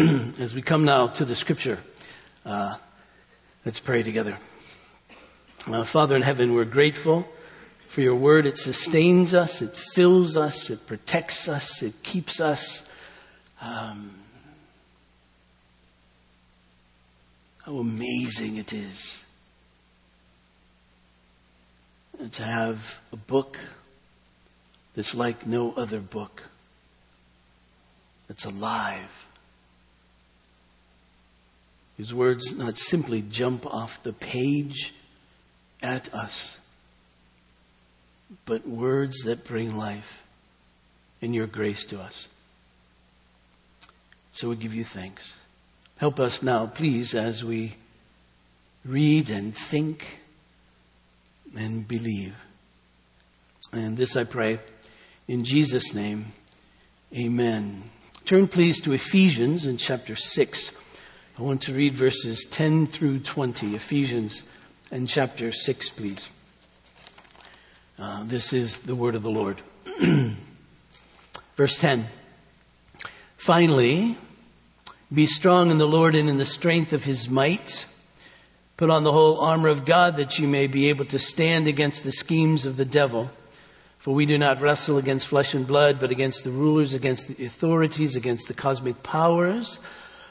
as we come now to the scripture, uh, let's pray together. Uh, Father in heaven, we're grateful for your word. It sustains us, it fills us, it protects us, it keeps us. Um, how amazing it is to have a book that's like no other book, that's alive. His words not simply jump off the page at us, but words that bring life in your grace to us. So we give you thanks. Help us now, please, as we read and think and believe. And this I pray in Jesus' name. Amen. Turn please to Ephesians in chapter 6. I want to read verses 10 through 20. Ephesians and chapter 6, please. Uh, this is the word of the Lord. Verse 10. Finally, be strong in the Lord and in the strength of his might. Put on the whole armor of God that you may be able to stand against the schemes of the devil. For we do not wrestle against flesh and blood, but against the rulers, against the authorities, against the cosmic powers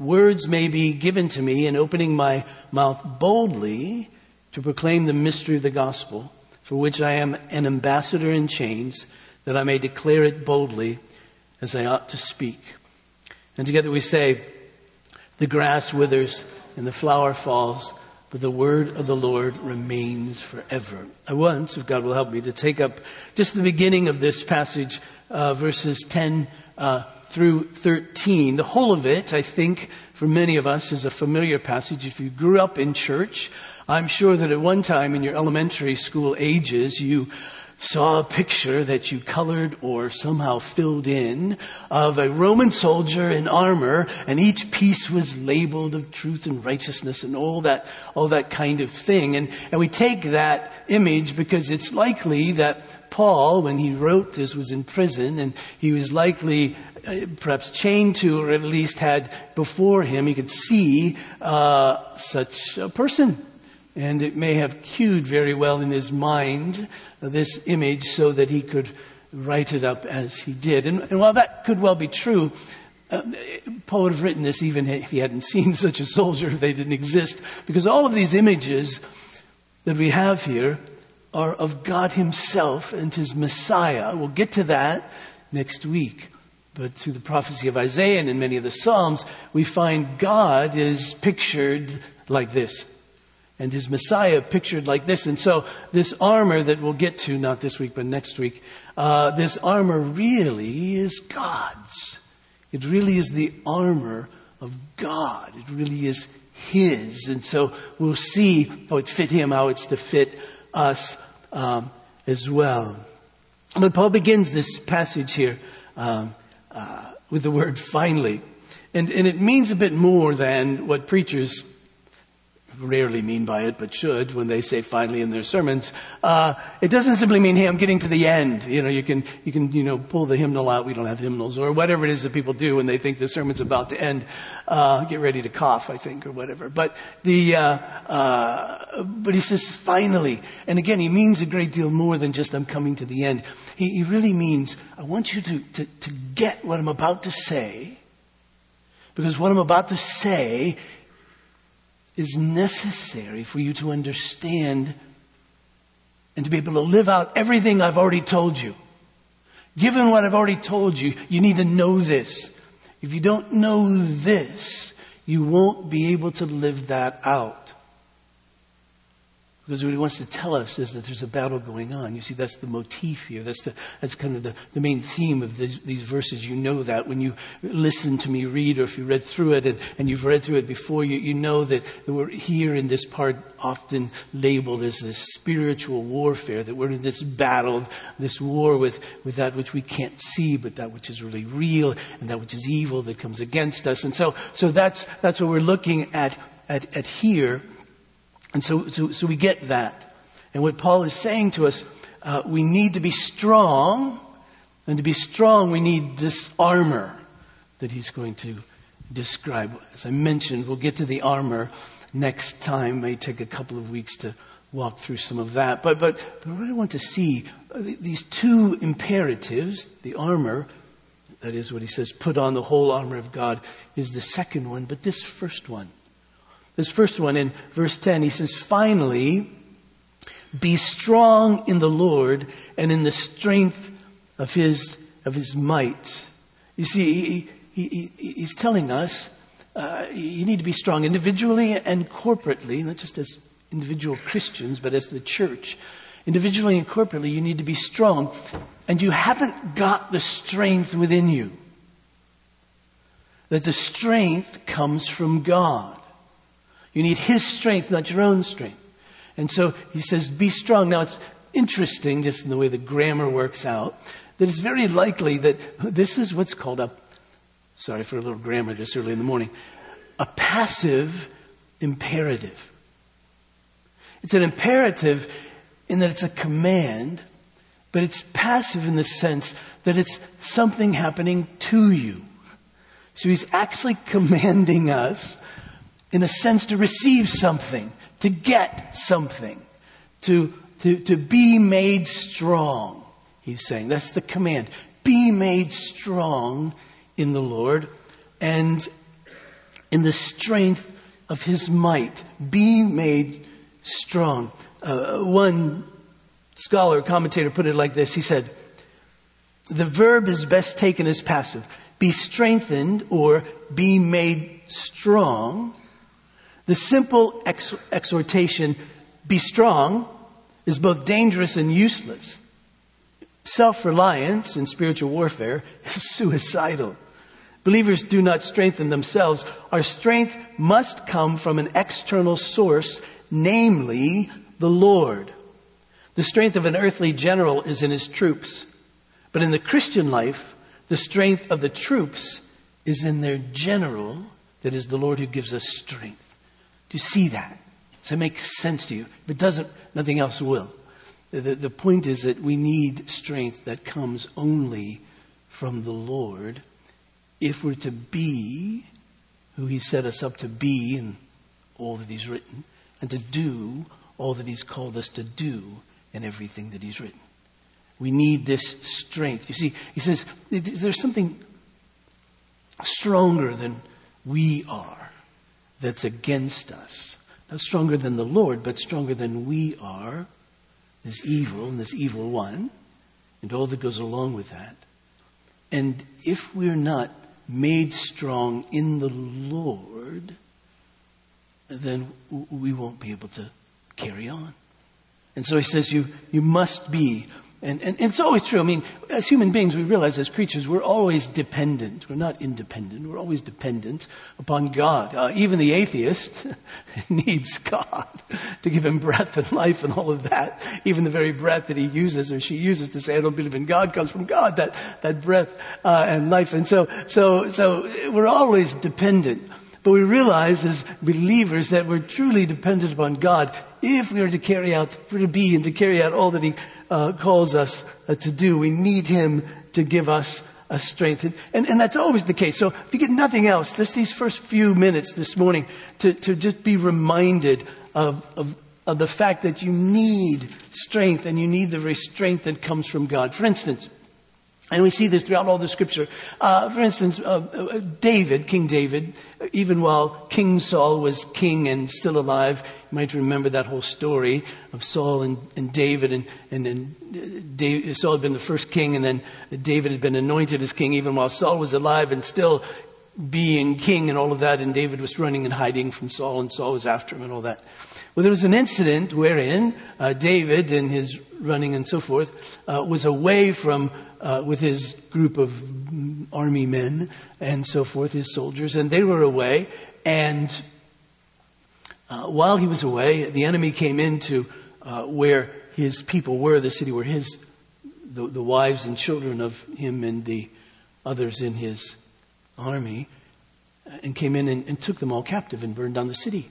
words may be given to me in opening my mouth boldly to proclaim the mystery of the gospel, for which I am an ambassador in chains, that I may declare it boldly as I ought to speak. And together we say, the grass withers and the flower falls, but the word of the Lord remains forever. I want, if God will help me, to take up just the beginning of this passage, uh, verses 10 uh, through 13. The whole of it, I think, for many of us is a familiar passage. If you grew up in church, I'm sure that at one time in your elementary school ages, you saw a picture that you colored or somehow filled in of a Roman soldier in armor and each piece was labeled of truth and righteousness and all that, all that kind of thing. And, and we take that image because it's likely that Paul, when he wrote this, was in prison and he was likely perhaps chained to or at least had before him, he could see uh, such a person and it may have cued very well in his mind this image so that he could write it up as he did. And, and while that could well be true, uh, Paul would have written this even if he hadn't seen such a soldier, if they didn't exist, because all of these images that we have here are of God himself and his Messiah. We'll get to that next week. But through the prophecy of Isaiah and in many of the Psalms, we find God is pictured like this and his Messiah pictured like this. And so this armor that we'll get to, not this week, but next week, uh, this armor really is God's. It really is the armor of God. It really is his. And so we'll see how it fit him, how it's to fit us um, as well. But Paul begins this passage here um, uh, with the word finally. And, and it means a bit more than what preachers rarely mean by it, but should when they say finally in their sermons. Uh, it doesn't simply mean, hey, I'm getting to the end. You know, you can, you can, you know, pull the hymnal out. We don't have hymnals or whatever it is that people do when they think the sermon's about to end. Uh, get ready to cough, I think, or whatever. But the, uh, uh, but he says finally. And again, he means a great deal more than just I'm coming to the end. He, he really means, I want you to, to, to get what I'm about to say because what I'm about to say is necessary for you to understand and to be able to live out everything I've already told you. Given what I've already told you, you need to know this. If you don't know this, you won't be able to live that out. Because what he wants to tell us is that there's a battle going on. You see, that's the motif here. That's, the, that's kind of the, the main theme of these, these verses. You know that when you listen to me read or if you read through it and, and you've read through it before, you, you know that, we're here in this part often labeled as this spiritual warfare, that we're in this battle, this war with, with that which we can't see, but that which is really real and that which is evil that comes against us. And so, so that's, that's what we're looking at, at, at here. And so, so, so we get that. And what Paul is saying to us, uh, we need to be strong, and to be strong, we need this armor that he's going to describe. As I mentioned, we'll get to the armor next time. It may take a couple of weeks to walk through some of that. But, but, but what I want to see, uh, these two imperatives, the armor, that is what he says, put on the whole armor of God, is the second one, but this first one this first one in verse 10, he says, finally, be strong in the Lord and in the strength of his, of his might. You see, he, he, he, he's telling us uh, you need to be strong individually and corporately, not just as individual Christians, but as the church. Individually and corporately, you need to be strong. And you haven't got the strength within you. That the strength comes from God. You need His strength, not your own strength. And so he says, be strong. Now it's interesting, just in the way the grammar works out, that it's very likely that this is what's called a, sorry for a little grammar this early in the morning, a passive imperative. It's an imperative in that it's a command, but it's passive in the sense that it's something happening to you. So he's actually commanding us in a sense, to receive something, to get something, to, to, to be made strong. He's saying that's the command. Be made strong in the Lord and in the strength of his might. Be made strong. Uh, one scholar, commentator put it like this. He said, the verb is best taken as passive. Be strengthened or be made strong the simple ex- exhortation, be strong, is both dangerous and useless. Self reliance in spiritual warfare is suicidal. Believers do not strengthen themselves. Our strength must come from an external source, namely the Lord. The strength of an earthly general is in his troops. But in the Christian life, the strength of the troops is in their general, that is the Lord who gives us strength. Do you see that? Does it make sense to you? If it doesn't, nothing else will. The, the, point is that we need strength that comes only from the Lord if we're to be who He set us up to be in all that He's written and to do all that He's called us to do in everything that He's written. We need this strength. You see, He says there's something stronger than we are that's against us. Not stronger than the Lord, but stronger than we are. This evil and this evil one, and all that goes along with that. And if we're not made strong in the Lord, then we won't be able to carry on. And so he says, you, you must be and, and, it's always true. I mean, as human beings, we realize as creatures, we're always dependent. We're not independent. We're always dependent upon God. Uh, even the atheist needs God to give him breath and life and all of that. Even the very breath that he uses or she uses to say, I don't believe in God comes from God, that, that breath uh, and life. And so, so, so we're always dependent. But we realize as believers that we're truly dependent upon God if we are to carry out, for to be and to carry out all that He uh, calls us uh, to do. We need Him to give us a strength. And, and, that's always the case. So if you get nothing else, just these first few minutes this morning to, to just be reminded of, of, of the fact that you need strength and you need the strength that comes from God. For instance, And we see this throughout all the scripture. Uh, for instance, uh, uh, David, King David, even while King Saul was king and still alive, you might remember that whole story of Saul and, and David. And, and, and uh, David, Saul had been the first king, and then David had been anointed as king, even while Saul was alive and still being king and all of that. And David was running and hiding from Saul, and Saul was after him and all that. Well, there was an incident wherein uh, David, in his running and so forth, uh, was away from uh, with his group of army men and so forth, his soldiers, and they were away. And uh, while he was away, the enemy came into uh, where his people were, the city where his the, the wives and children of him and the others in his army, and came in and, and took them all captive and burned down the city.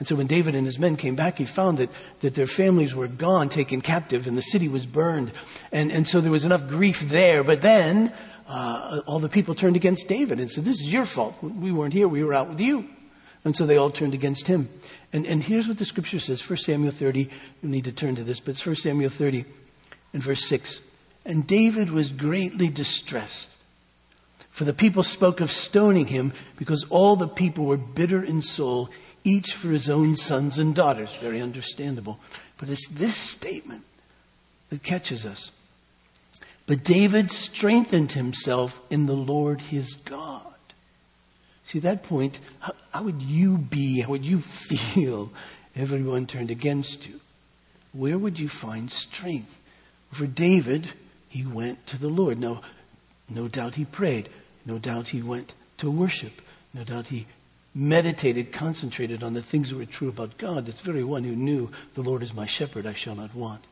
And so when David and his men came back, he found that, that their families were gone, taken captive, and the city was burned. And, and so there was enough grief there. But then uh, all the people turned against David and said, This is your fault. We weren't here, we were out with you. And so they all turned against him. And, and here's what the scripture says 1 Samuel 30. You need to turn to this, but it's 1 Samuel 30 and verse 6. And David was greatly distressed. For the people spoke of stoning him because all the people were bitter in soul each for his own sons and daughters. Very understandable. But it's this statement that catches us. But David strengthened himself in the Lord his God. See, that point, how, how would you be, how would you feel everyone turned against you? Where would you find strength? For David, he went to the Lord. Now, no doubt he prayed. No doubt he went to worship. No doubt he meditated, concentrated on the things that were true about God, this very one who knew the Lord is my shepherd, I shall not want.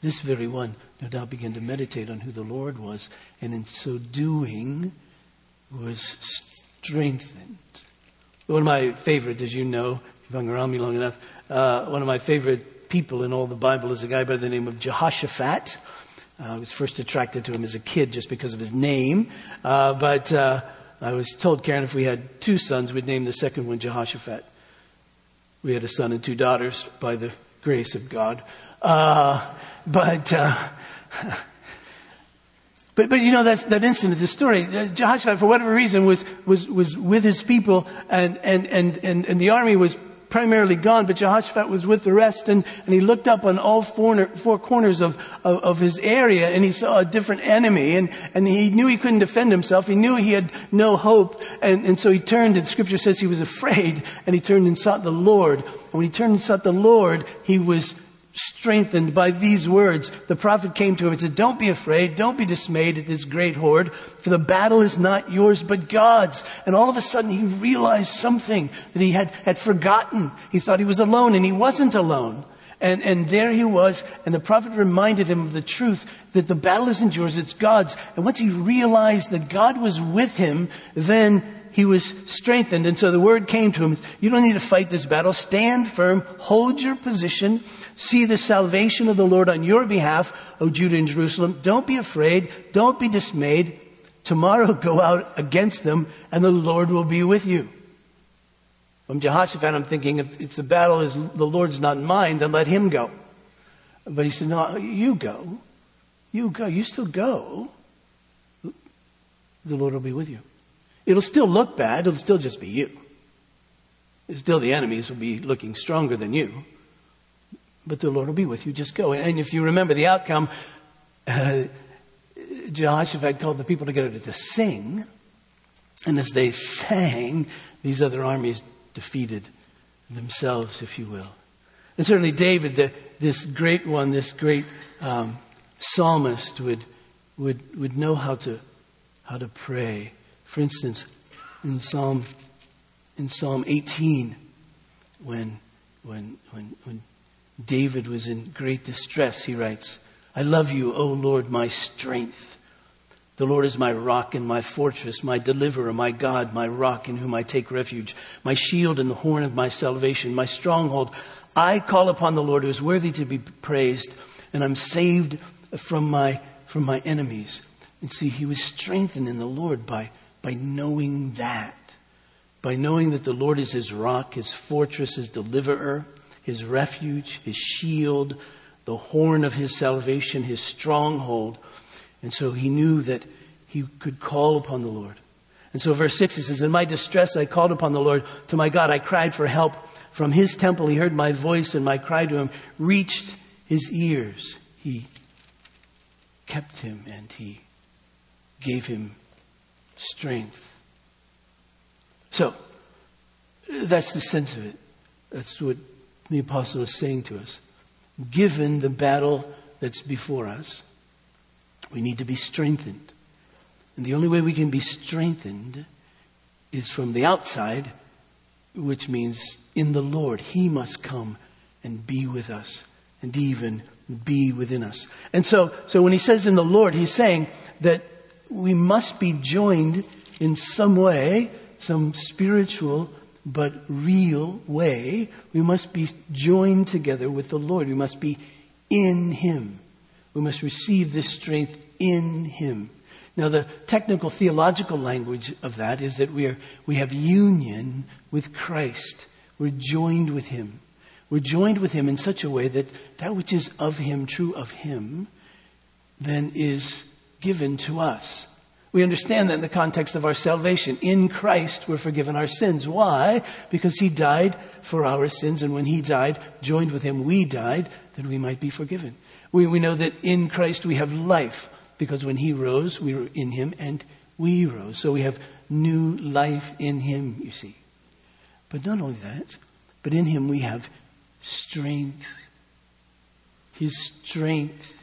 This very one, no doubt, began to meditate on who the Lord was, and in so doing, was strengthened. One of my favorite, as you know, if you've hung around me long enough, uh, one of my favorite people in all the Bible is a guy by the name of Jehoshaphat. Uh, I was first attracted to him as a kid just because of his name, uh, but uh, I was told, Karen, if we had two sons, we'd name the second one Jehoshaphat. We had a son and two daughters by the grace of God. Uh, but, uh, but, but you know, that, that incident, the story, uh, Jehoshaphat, for whatever reason, was, was, was with his people and, and, and, and, and the army was primarily gone, but Jehoshaphat was with the rest, and, and he looked up on all four, four corners of, of, of, his area, and he saw a different enemy, and, and he knew he couldn't defend himself. He knew he had no hope, and, and so he turned, and Scripture says he was afraid, and he turned and sought the Lord. And when he turned and sought the Lord, he was strengthened by these words. The prophet came to him and said, Don't be afraid, don't be dismayed at this great horde, for the battle is not yours but God's. And all of a sudden he realized something that he had, had forgotten. He thought he was alone, and he wasn't alone. And, and there he was, and the prophet reminded him of the truth that the battle isn't yours, it's God's. And once he realized that God was with him, then he was strengthened. And so the word came to him, you don't need to fight this battle. Stand firm, hold your position, see the salvation of the Lord on your behalf, O Judah and Jerusalem. Don't be afraid, don't be dismayed. Tomorrow go out against them and the Lord will be with you. From Jehoshaphat, I'm thinking if, it's the battle is the Lord's not mine, then let him go. But he said, no, you go. You go. You still go. The Lord will be with you. It'll still look bad. It'll still just be you. Still, the enemies will be looking stronger than you. But the Lord will be with you. Just go. And if you remember the outcome, uh, Jehoshaphat called the people together to sing. And as they sang, these other armies defeated themselves, if you will. And certainly David, the, this great one, this great um, psalmist, would, would, would know how to, how to pray for instance, in Psalm, in Psalm 18, when, when, when, when David was in great distress, he writes, I love you, O Lord, my strength. The Lord is my rock and my fortress, my deliverer, my God, my rock in whom I take refuge, my shield and the horn of my salvation, my stronghold. I call upon the Lord who is worthy to be praised, and I'm saved from my, from my enemies. And see, he was strengthened in the Lord by by knowing that. By knowing that the Lord is his rock, his fortress, his deliverer, his refuge, his shield, the horn of his salvation, his stronghold. And so he knew that he could call upon the Lord. And so verse 6 it says, In my distress I called upon the Lord. To my God I cried for help. From his temple he heard my voice, and my cry to him reached his ears. He kept him and he gave him strength. So, that's the sense of it. That's what the apostle is saying to us. Given the battle that's before us, we need to be strengthened. And the only way we can be strengthened is from the outside, which means in the Lord. He must come and be with us and even be within us. And so, so when he says in the Lord, he's saying that we must be joined in some way, some spiritual but real way. We must be joined together with the Lord. We must be in Him. We must receive this strength in Him. Now, the technical theological language of that is that we, are, we have union with Christ. We're joined with Him. We're joined with Him in such a way that that which is of Him, true of Him, then is given to us. We understand that in the context of our salvation. In Christ, we're forgiven our sins. Why? Because He died for our sins, and when He died, joined with Him, we died that we might be forgiven. We, we know that in Christ we have life because when he rose, we were in him and we rose. So we have new life in him, you see. But not only that, but in him we have strength. His strength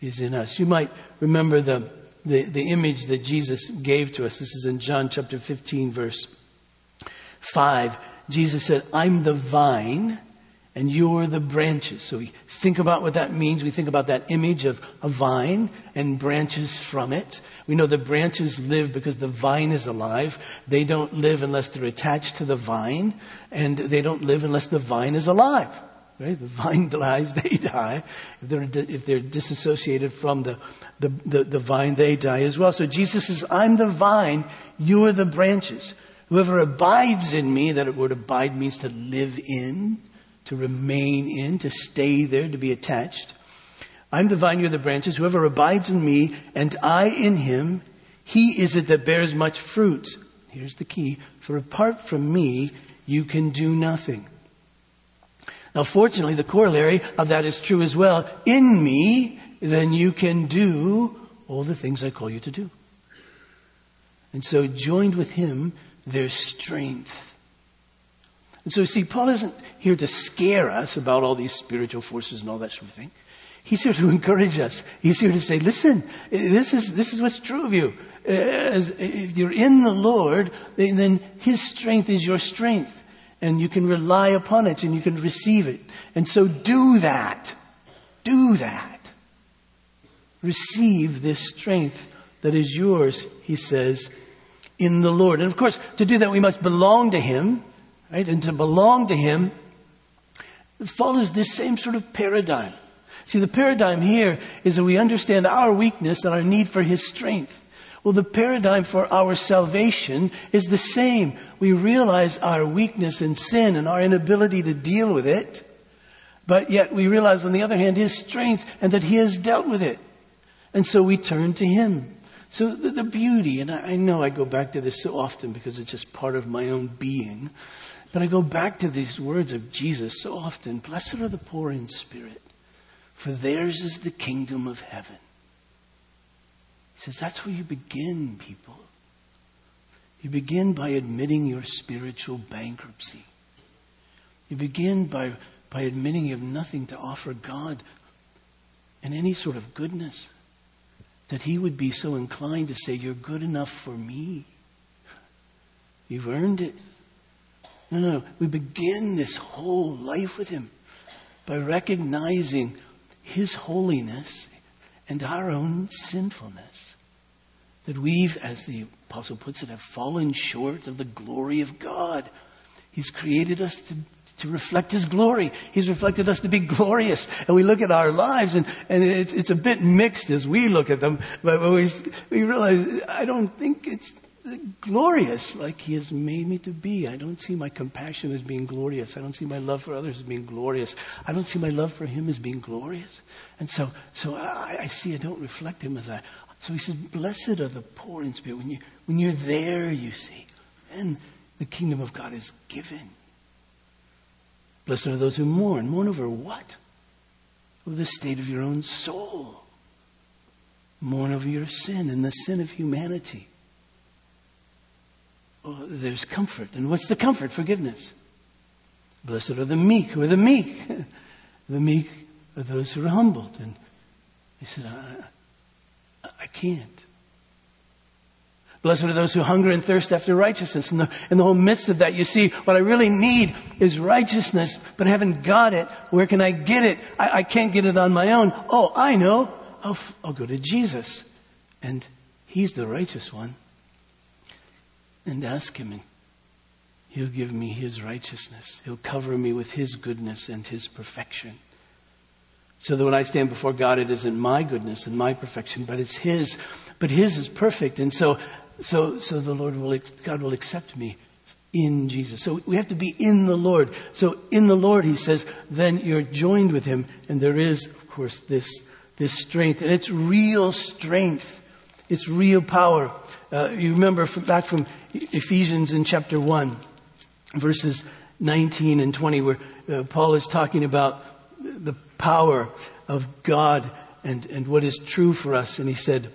is in us. You might remember the, the, the image that Jesus gave to us. This is in John chapter 15, verse 5. Jesus said, I'm the vine and you're the branches. So we think about what that means. We think about that image of a vine and branches from it. We know the branches live because the vine is alive. They don't live unless they're attached to the vine, and they don't live unless the vine is alive. Right? The vine dies, they die. If they're, if they're disassociated from the, the, the, the vine, they die as well. So Jesus says, I'm the vine, you are the branches. Whoever abides in me, that word abide means to live in to remain in, to stay there, to be attached. I'm the vine, you're the branches. Whoever abides in me and I in him, he is it that bears much fruit. Here's the key. For apart from me, you can do nothing. Now, fortunately, the corollary of that is true as well. In me, then you can do all the things I call you to do. And so, joined with him, there's strength. And so, see, Paul isn't here to scare us about all these spiritual forces and all that sort of thing. He's here to encourage us. He's here to say, listen, this is, this is what's true of you. Uh, as, if you're in the Lord, then His strength is your strength. And you can rely upon it and you can receive it. And so do that. Do that. Receive this strength that is yours, he says, in the Lord. And of course, to do that, we must belong to Him. Right? And to belong to Him follows this same sort of paradigm. See, the paradigm here is that we understand our weakness and our need for His strength. Well, the paradigm for our salvation is the same. We realize our weakness and sin and our inability to deal with it, but yet we realize, on the other hand, His strength and that He has dealt with it. And so we turn to Him. So the, the beauty, and I, I know I go back to this so often because it's just part of my own being, but I go back to these words of Jesus so often Blessed are the poor in spirit, for theirs is the kingdom of heaven. Says that's where you begin, people. You begin by admitting your spiritual bankruptcy. You begin by, by admitting you have nothing to offer God and any sort of goodness. That He would be so inclined to say, You're good enough for me. You've earned it. No, no, we begin this whole life with Him by recognizing His holiness and our own sinfulness. That we've, as the Apostle puts it, have fallen short of the glory of God. He's created us to, to reflect His glory. He's reflected us to be glorious. And we look at our lives and, and it's, it's a bit mixed as we look at them, but we, we realize, I don't think it's glorious like He has made me to be. I don't see my compassion as being glorious. I don't see my love for others as being glorious. I don't see my love for Him as being glorious. And so, so I, I see I don't reflect Him as I, So he says, Blessed are the poor in spirit. When, you, when you're there, you see, then the kingdom of God is given. Blessed are those who mourn. Mourn over what? Over the state of your own soul. Mourn over your sin and the sin of humanity. Oh, there's comfort. And what's the comfort? Forgiveness. Blessed are the meek. Who are the meek? the meek are those who are humbled. And he said, I, I can't. Blessed are those who hunger and thirst after righteousness. In the, in the whole midst of that, you see, what I really need is righteousness, but I haven't got it. Where can I get it? I, I can't get it on my own. Oh, I know. I'll, I'll go to Jesus. And He's the righteous one. And ask Him, and He'll give me His righteousness. He'll cover me with His goodness and His perfection. So that when I stand before God, it isn't my goodness and my perfection, but it's His. But His is perfect. And so, so, so the Lord will, God will accept me in Jesus. So we have to be in the Lord. So in the Lord, He says, then you're joined with Him. And there is, of course, this, this strength. And it's real strength. It's real power. Uh, you remember from, back from Ephesians in chapter 1, verses 19 and 20, where uh, Paul is talking about the power of God and, and what is true for us. And he said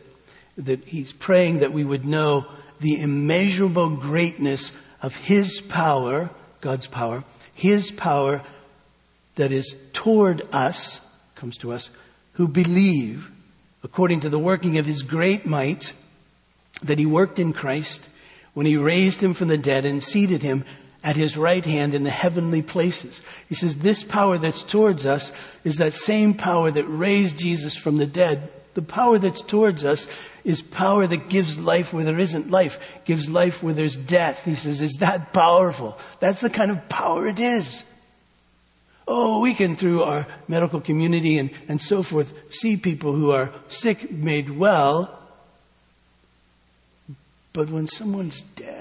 that he's praying that we would know the immeasurable greatness of his power, God's power, his power that is toward us, comes to us, who believe according to the working of his great might that he worked in Christ when he raised him from the dead and seated him at his right hand in the heavenly places. He says this power that's towards us is that same power that raised Jesus from the dead. The power that's towards us is power that gives life where there isn't life, gives life where there's death. He says, is that powerful? That's the kind of power it is. Oh, we can, through our medical community and, and so forth, see people who are sick made well. But when someone's dead,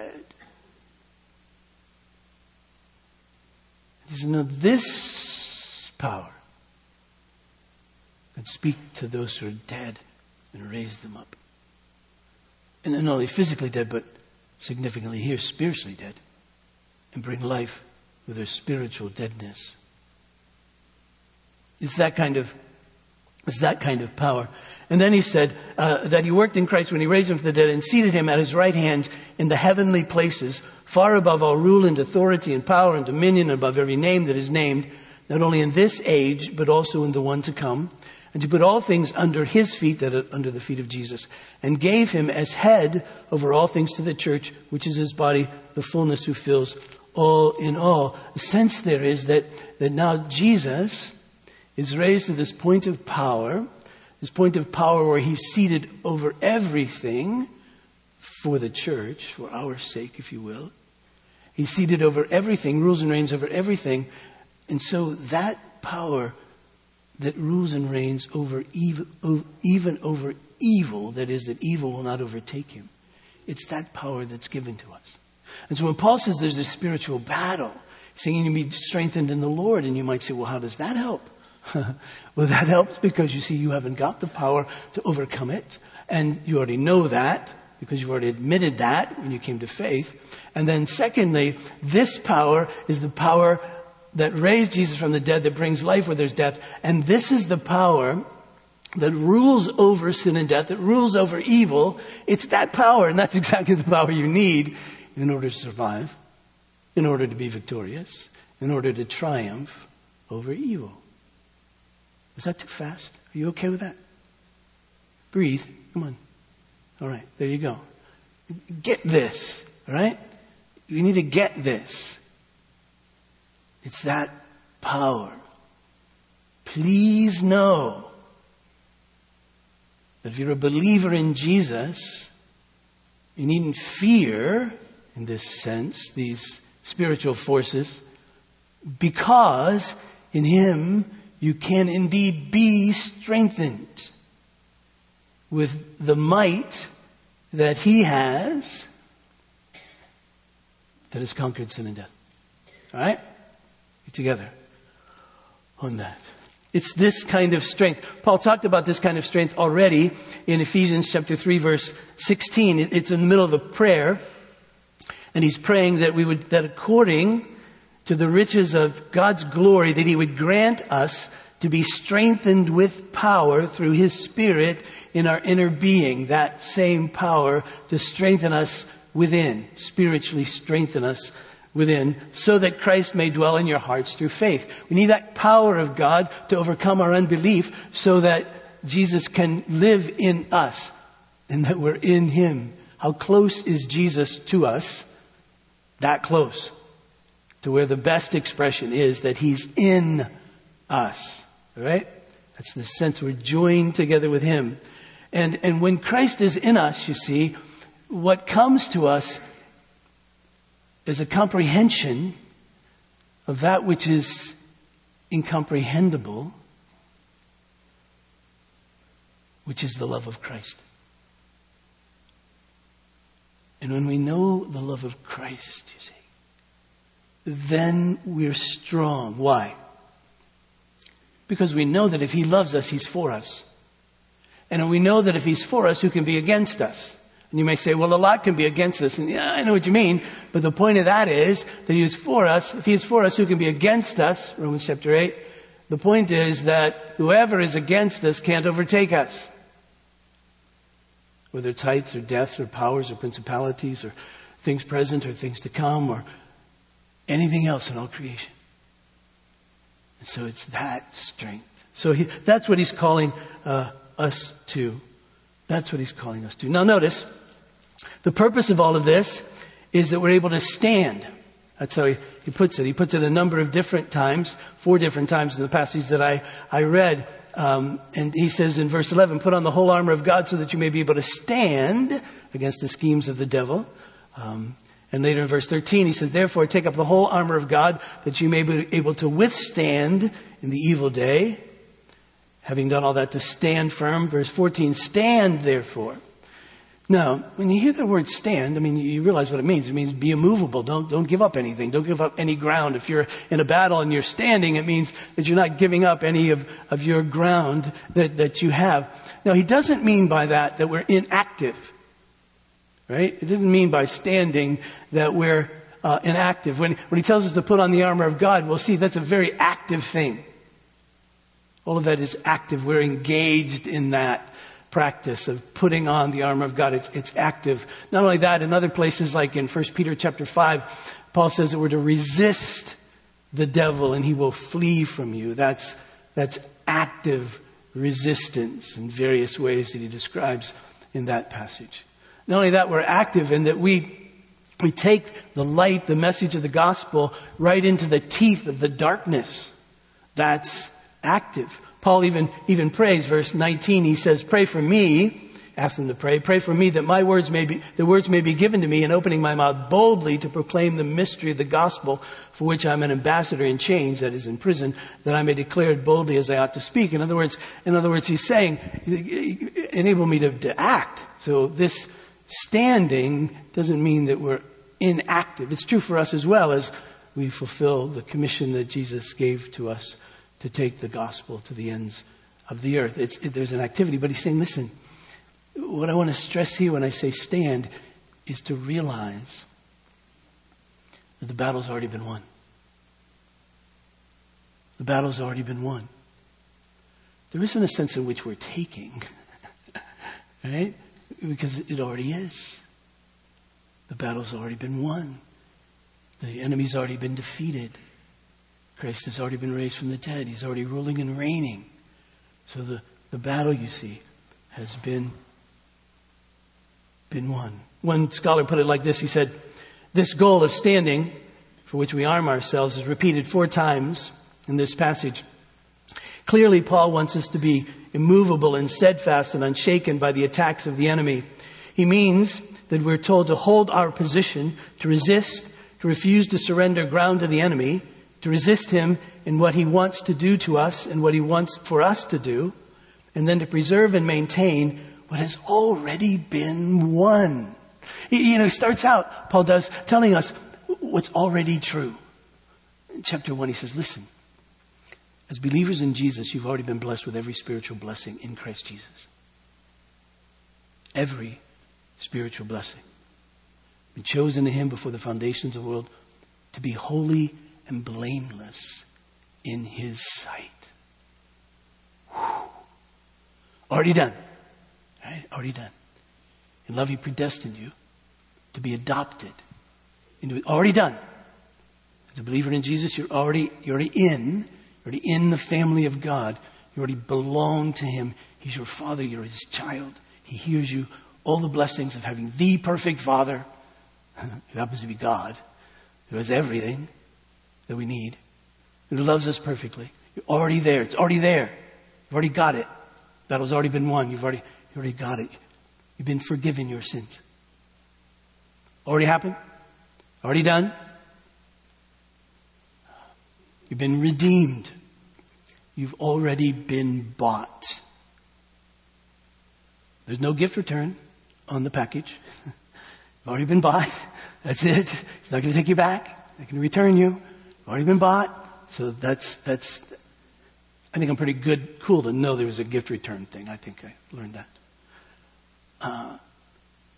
He no, this power can speak to those who are dead and raise them up. And not only physically dead, but significantly here, spiritually dead, and bring life with their spiritual deadness. It's that kind of it's that kind of power. And then he said uh, that he worked in Christ when he raised him from the dead and seated him at his right hand in the heavenly places, far above all rule and authority and power and dominion, above every name that is named, not only in this age, but also in the one to come, and to put all things under his feet, that are under the feet of Jesus, and gave him as head over all things to the church, which is his body, the fullness who fills all in all. The sense there is that, that now Jesus, is raised to this point of power, this point of power where he's seated over everything for the church, for our sake, if you will. He's seated over everything, rules and reigns over everything. And so that power that rules and reigns over even over evil, that is, that evil will not overtake him, it's that power that's given to us. And so when Paul says there's a spiritual battle, saying you need to be strengthened in the Lord, and you might say, well, how does that help? well, that helps because you see, you haven't got the power to overcome it. And you already know that because you've already admitted that when you came to faith. And then secondly, this power is the power that raised Jesus from the dead that brings life where there's death. And this is the power that rules over sin and death, that rules over evil. It's that power, and that's exactly the power you need in order to survive, in order to be victorious, in order to triumph over evil. Was that too fast? Are you okay with that? Breathe. Come on. All right, there you go. Get this, all right? You need to get this. It's that power. Please know that if you're a believer in Jesus, you needn't fear, in this sense, these spiritual forces, because in Him you can indeed be strengthened with the might that He has that has conquered sin and death. All right? Get together on that. It's this kind of strength. Paul talked about this kind of strength already in Ephesians chapter 3 verse 16. It's in the middle of a prayer. And he's praying that we would, that according to the riches of God's glory, that he would grant us to be strengthened with power through his spirit in our inner being. That same power to strengthen us within, spiritually strengthen us within, so that Christ may dwell in your hearts through faith. We need that power of God to overcome our unbelief so that Jesus can live in us and that we're in Him. How close is Jesus to us? That close. To where the best expression is that He's in us. Right? That's the sense we're joined together with Him. And, and when Christ is in us, you see, what comes to us is a comprehension of that which is incomprehensible, which is the love of Christ. And when we know the love of Christ, you see, then we're strong. Why? Because we know that if He loves us, He's for us. And we know that if He's for us, who can be against us? And you may say, well, a lot can be against us. And yeah, I know what you mean. But the point of that is that he is for us. If he is for us, who can be against us? Romans chapter 8. The point is that whoever is against us can't overtake us. Whether it's heights or deaths or powers or principalities or things present or things to come or anything else in all creation. And so it's that strength. So he, that's what he's calling uh, us to. That's what he's calling us to. Now notice, the purpose of all of this is that we're able to stand. That's how he, he puts it. He puts it a number of different times, four different times in the passage that I, I read. Um, and he says in verse 11, put on the whole armor of God so that you may be able to stand against the schemes of the devil. Um, and later in verse 13, he says, therefore take up the whole armor of God that you may be able to withstand in the evil day. Having done all that to stand firm. Verse 14, stand therefore. Now, when you hear the word stand, I mean, you realize what it means. It means be immovable. Don't, don't give up anything. Don't give up any ground. If you're in a battle and you're standing, it means that you're not giving up any of, of your ground that, that you have. Now, he doesn't mean by that that we're inactive. Right? It doesn't mean by standing that we're uh, inactive. When, when he tells us to put on the armor of God, we'll see that's a very active thing. All of that is active. We're engaged in that practice of putting on the armor of God. It's, it's active. Not only that, in other places like in 1 Peter chapter 5, Paul says that we're to resist the devil and he will flee from you. That's, that's active resistance in various ways that he describes in that passage. Not only that, we're active in that we, we take the light, the message of the gospel, right into the teeth of the darkness. That's active. Paul even, even prays, verse 19, he says, pray for me, ask them to pray, pray for me that my words may be, the words may be given to me in opening my mouth boldly to proclaim the mystery of the gospel for which I'm an ambassador in chains, that is in prison, that I may declare it boldly as I ought to speak. In other words, in other words, he's saying, enable me to, to act. So this standing doesn't mean that we're inactive. It's true for us as well as we fulfill the commission that Jesus gave to us to take the gospel to the ends of the earth. It, there's an activity, but he's saying, listen, what I want to stress here when I say stand is to realize that the battle's already been won. The battle's already been won. There isn't a sense in which we're taking, right? Because it already is. The battle's already been won. The enemy's already been defeated. Christ has already been raised from the dead. He's already ruling and reigning. So the, the battle, you see, has been, been won. One scholar put it like this. He said, this goal of standing, for which we arm ourselves, is repeated four times in this passage. Clearly, Paul wants us to be immovable and steadfast and unshaken by the attacks of the enemy. He means that we're told to hold our position, to resist, to refuse to surrender ground to the enemy, to resist him in what he wants to do to us and what he wants for us to do, and then to preserve and maintain what has already been won. You know, he starts out, Paul does, telling us what's already true. In chapter one, he says, listen, As believers in Jesus, you've already been blessed with every spiritual blessing in Christ Jesus. Every spiritual blessing. Been chosen in Him before the foundations of the world to be holy and blameless in His sight. Whew. Already done. Right? Already done. In love, He predestined you to be adopted into already done. As a believer in Jesus, you're already you're already in. You're already in the family of God. You already belong to Him. He's your Father. You're His child. He hears you. All the blessings of having the perfect Father, who happens to be God, who has everything that we need, who loves us perfectly. You're already there. It's already there. You've already got it. Battle's already been won. You've already, you already got it. You've been forgiven your sins. Already happened? Already done? You've been redeemed. You've already been bought. There's no gift return on the package. You've already been bought. That's it. It's not going to take you back. Not going to return you. You've already been bought. So that's, that's, I think I'm pretty good, cool to know there was a gift return thing. I think I learned that. Uh,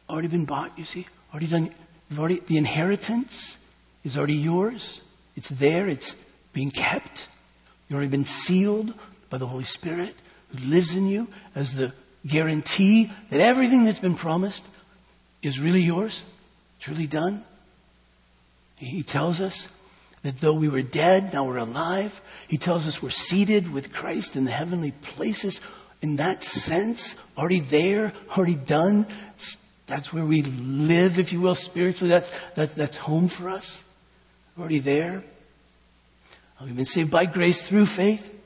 already been bought, you see? Already done, you've already, the inheritance is already yours. It's there. It's being kept. You've already been sealed by the Holy Spirit who lives in you as the guarantee that everything that's been promised is really yours. Really done. He tells us that though we were dead, now we're alive. He tells us we're seated with Christ in the heavenly places. In that sense, already there, already done. That's where we live, if you will, spiritually. That's, that's, that's home for us. Already there. We've been saved by grace through faith.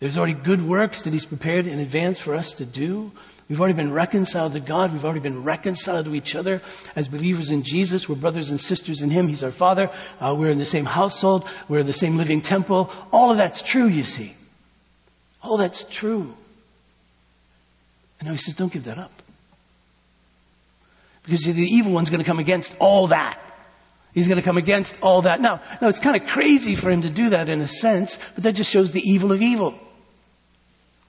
There's already good works that He's prepared in advance for us to do. We've already been reconciled to God. We've already been reconciled to each other as believers in Jesus. We're brothers and sisters in Him. He's our Father. Uh, we're in the same household. We're in the same living temple. All of that's true, you see. All that's true. And now He says, don't give that up. Because the evil one's going to come against all that. He's going to come against all that. Now, now it's kind of crazy for him to do that in a sense, but that just shows the evil of evil.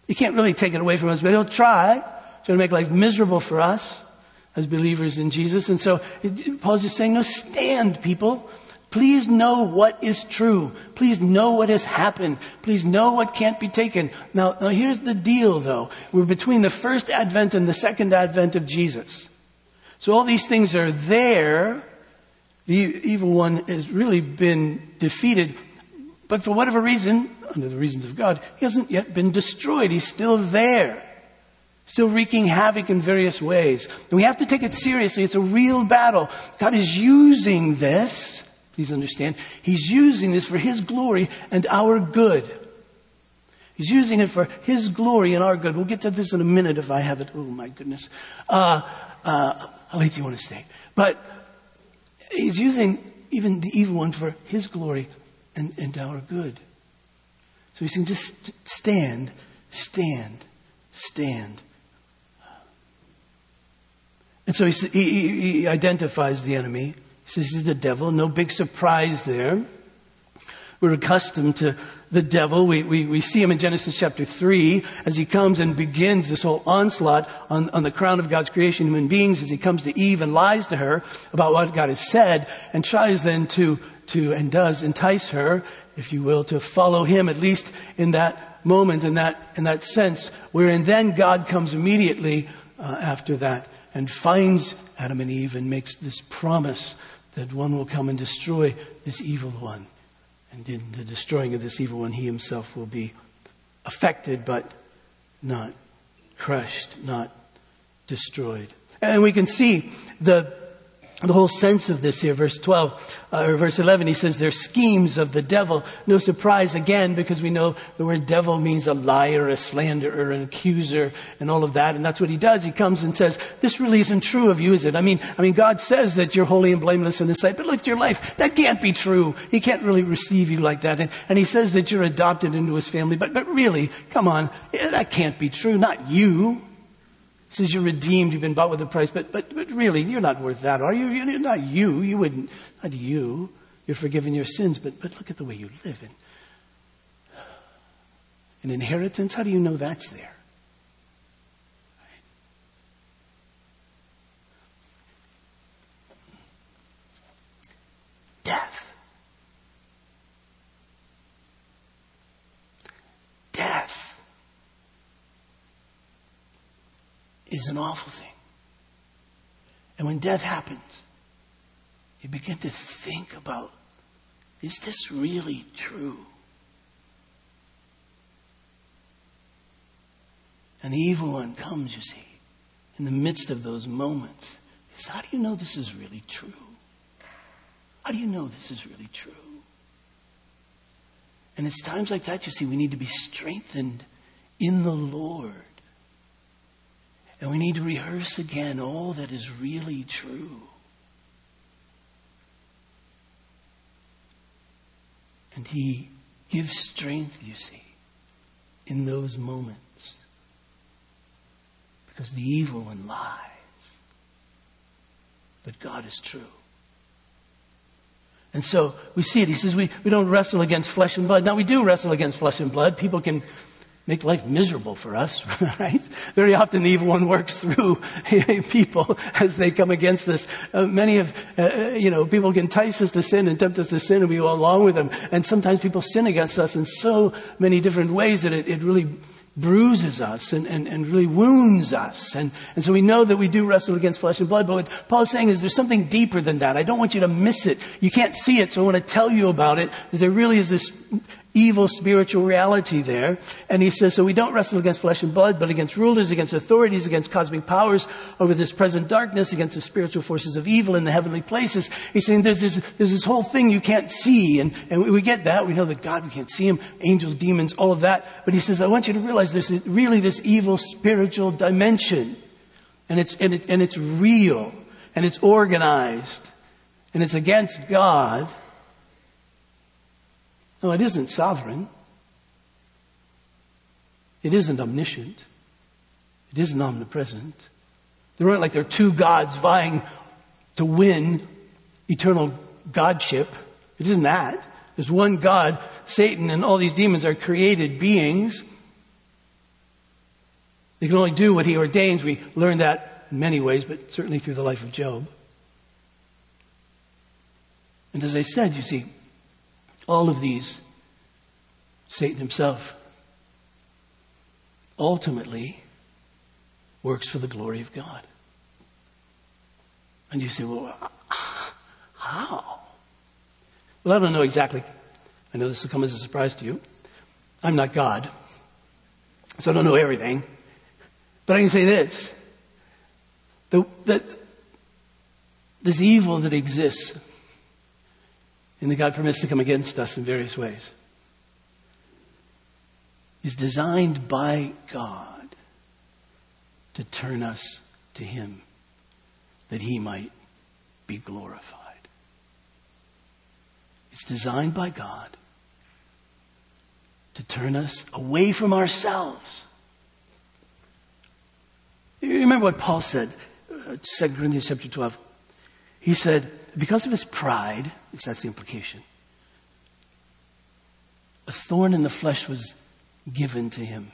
You can't really take it away from us, but he'll try. He's going to make life miserable for us as believers in Jesus. And so Paul's just saying, no, stand, people. Please know what is true. Please know what has happened. Please know what can't be taken. Now, now here's the deal though. We're between the first advent and the second advent of Jesus. So all these things are there. The evil one has really been defeated. But for whatever reason, under the reasons of God, he hasn't yet been destroyed. He's still there. Still wreaking havoc in various ways. And we have to take it seriously. It's a real battle. God is using this, please understand, He's using this for His glory and our good. He's using it for His glory and our good. We'll get to this in a minute if I have it. Oh my goodness. Uh, uh, how late do you want to stay? But He's using even the evil one for His glory and, and our good. So he's saying, just stand, stand, stand. And so he, he, he identifies the enemy. He says he's the devil. No big surprise there. We're accustomed to the devil. We, we, we see him in Genesis chapter 3 as he comes and begins this whole onslaught on, on the crown of God's creation, human beings, as he comes to Eve and lies to her about what God has said and tries then to, to, and does entice her if you will, to follow him, at least in that moment, in that, in that sense, wherein then God comes immediately uh, after that and finds Adam and Eve and makes this promise that one will come and destroy this evil one. And in the destroying of this evil one, he himself will be affected, but not crushed, not destroyed. And we can see the the whole sense of this here, verse 12, uh, or verse 11, he says they're schemes of the devil. No surprise again, because we know the word devil means a liar, a slanderer, an accuser, and all of that. And that's what he does. He comes and says, this really isn't true of you, is it? I mean, I mean, God says that you're holy and blameless in his sight, but look at your life. That can't be true. He can't really receive you like that. And, and he says that you're adopted into his family, but, but really, come on, that can't be true. Not you says you're redeemed, you've been bought with a price, but, but, but really, you're not worth that, are you? You're not you. You wouldn't, not you. You're forgiven your sins, but, but look at the way you live. And an inheritance. How do you know that's there? Death. Death is an awful thing. And when death happens, you begin to think about is this really true? And the evil one comes, you see, in the midst of those moments. He says, How do you know this is really true? How do you know this is really true? And it's times like that, you see, we need to be strengthened in the Lord. And we need to rehearse again all that is really true. And He gives strength, you see, in those moments. Because the evil one lies. But God is true. And so we see it. He says we, we don't wrestle against flesh and blood. Now we do wrestle against flesh and blood. People can make life miserable for us, right? Very often the evil one works through people as they come against us. Uh, many of, uh, uh, you know, people can entice us to sin and tempt us to sin and we go along with them. And sometimes people sin against us in so many different ways that it, it really bruises us and, and, and really wounds us. And, and so we know that we do wrestle against flesh and blood. But what Paul's saying is there's something deeper than that. I don't want you to miss it. You can't see it, so I want to tell you about it. There really is this evil spiritual reality there. And he says, so we don't wrestle against flesh and blood, but against rulers, against authorities, against cosmic powers over this present darkness, against the spiritual forces of evil in the heavenly places. He's saying there's this, there's this whole thing you can't see. And, and we get that. We know that God, we can't see him, angels, demons, all of that. But he says, I want you to realize there's really this evil spiritual dimension. And it's, and, it, and it's real. And it's organized. And it's against God. No, it isn't sovereign. It isn't omniscient. It isn't omnipresent. There aren't like there are two gods vying to win eternal godship. It isn't that. There's one God, Satan, and all these demons are created beings. They can only do what he ordains. We learn that in many ways, but certainly through the life of Job. And as I said, you see, all of these, Satan himself, ultimately works for the glory of God. And you say, well, how? Well, I don't know exactly. I know this will come as a surprise to you. I'm not God, so I don't know everything. But I can say this. The, the, this evil that exists and that God permits to come against us in various ways, is designed by God to turn us to Him, that He might be glorified. It's designed by God to turn us away from ourselves. You remember what Paul said, uh, 2 Corinthians chapter 12. He said, because of his pride, that's the implication, a thorn in the flesh was given to him.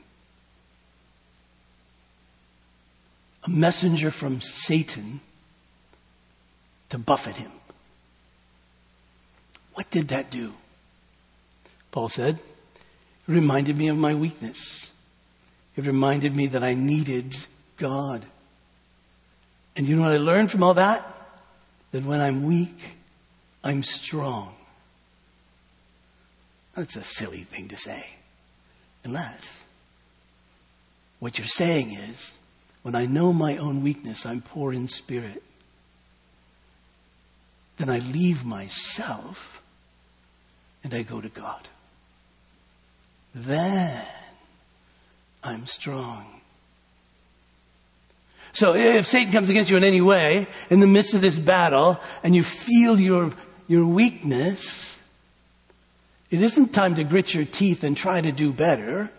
A messenger from Satan to buffet him. What did that do? Paul said, it reminded me of my weakness. It reminded me that I needed God. And you know what I learned from all that? That when I'm weak, I'm strong. That's a silly thing to say. Unless what you're saying is, when I know my own weakness, I'm poor in spirit. Then I leave myself and I go to God. Then I'm strong. So if Satan comes against you in any way, in the midst of this battle, and you feel your, your weakness, it isn't time to grit your teeth and try to do better.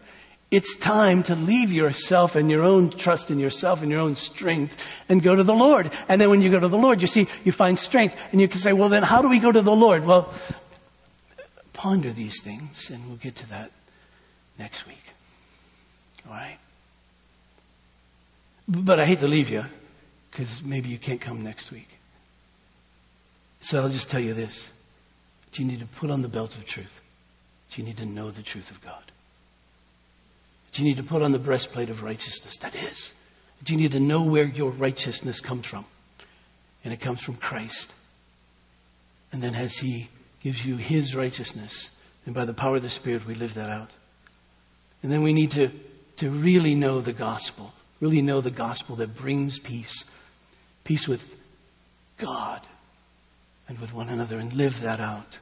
It's time to leave yourself and your own trust in yourself and your own strength and go to the Lord. And then when you go to the Lord, you see, you find strength. And you can say, well, then how do we go to the Lord? Well, ponder these things, and we'll get to that next week. All right? But I hate to leave you because maybe you can't come next week. So I'll just tell you this. You need to put on the belt of truth. You need to know the truth of God. You need to put on the breastplate of righteousness. That is. You need to know where your righteousness comes from. And it comes from Christ. And then as He gives you His righteousness, and by the power of the Spirit, we live that out. And then we need to, to really know the gospel, really know the gospel that brings peace. Peace with God and with one another, and live that out.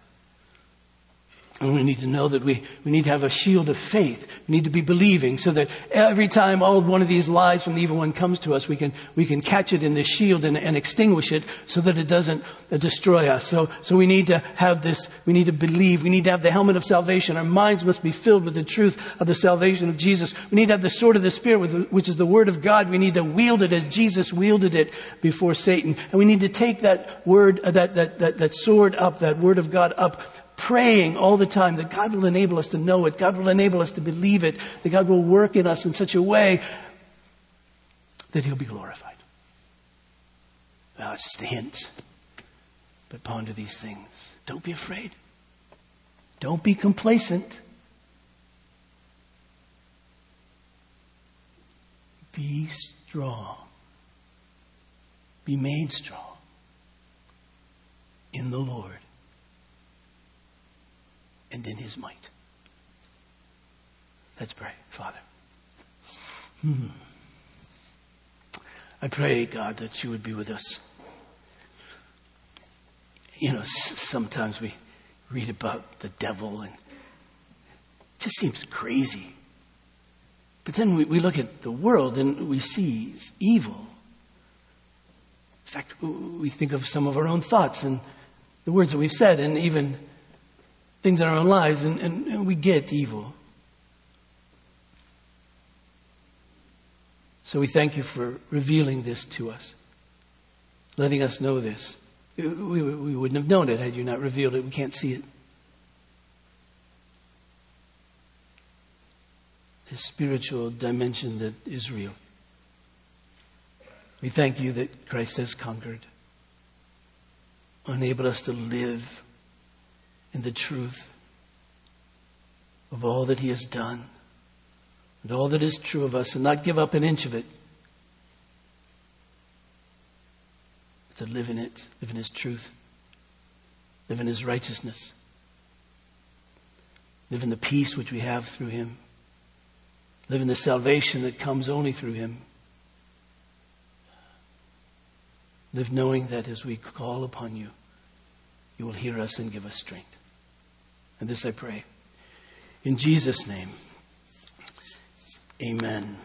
And we need to know that we, we need to have a shield of faith. We need to be believing so that every time all one of these lies from the evil one comes to us, we can, we can catch it in the shield and, and extinguish it so that it doesn't uh, destroy us. So, so we need to have this, we need to believe. We need to have the helmet of salvation. Our minds must be filled with the truth of the salvation of Jesus. We need to have the sword of the Spirit, which is the Word of God. We need to wield it as Jesus wielded it before Satan. And we need to take that word, uh, that, that, that, that sword up, that Word of God up praying all the time that God will enable us to know it, God will enable us to believe it, that God will work in us in such a way that He'll be glorified. Well, it's just a hint. But ponder these things. Don't be afraid. Don't be complacent. Be strong. Be made strong in the Lord and in his might. Let's pray, Father. Hmm. I pray, God, that you would be with us. You know, sometimes we read about the devil and it just seems crazy. But then we, we look at the world and we see evil. In fact, we think of some of our own thoughts and the words that we've said, and even things in our own lives, and, and, and we get evil. So we thank you for revealing this to us, letting us know this. We, we, wouldn't have known it had you not revealed it. We can't see it. The spiritual dimension that is real. We thank you that Christ has conquered, enabled us to live in the truth of all that He has done and all that is true of us and not give up an inch of it, but to live in it, live in His truth, live in His righteousness, live in the peace which we have through Him, live in the salvation that comes only through Him. Live knowing that as we call upon you, you will hear us and give us strength. And this I pray. In Jesus' name, amen.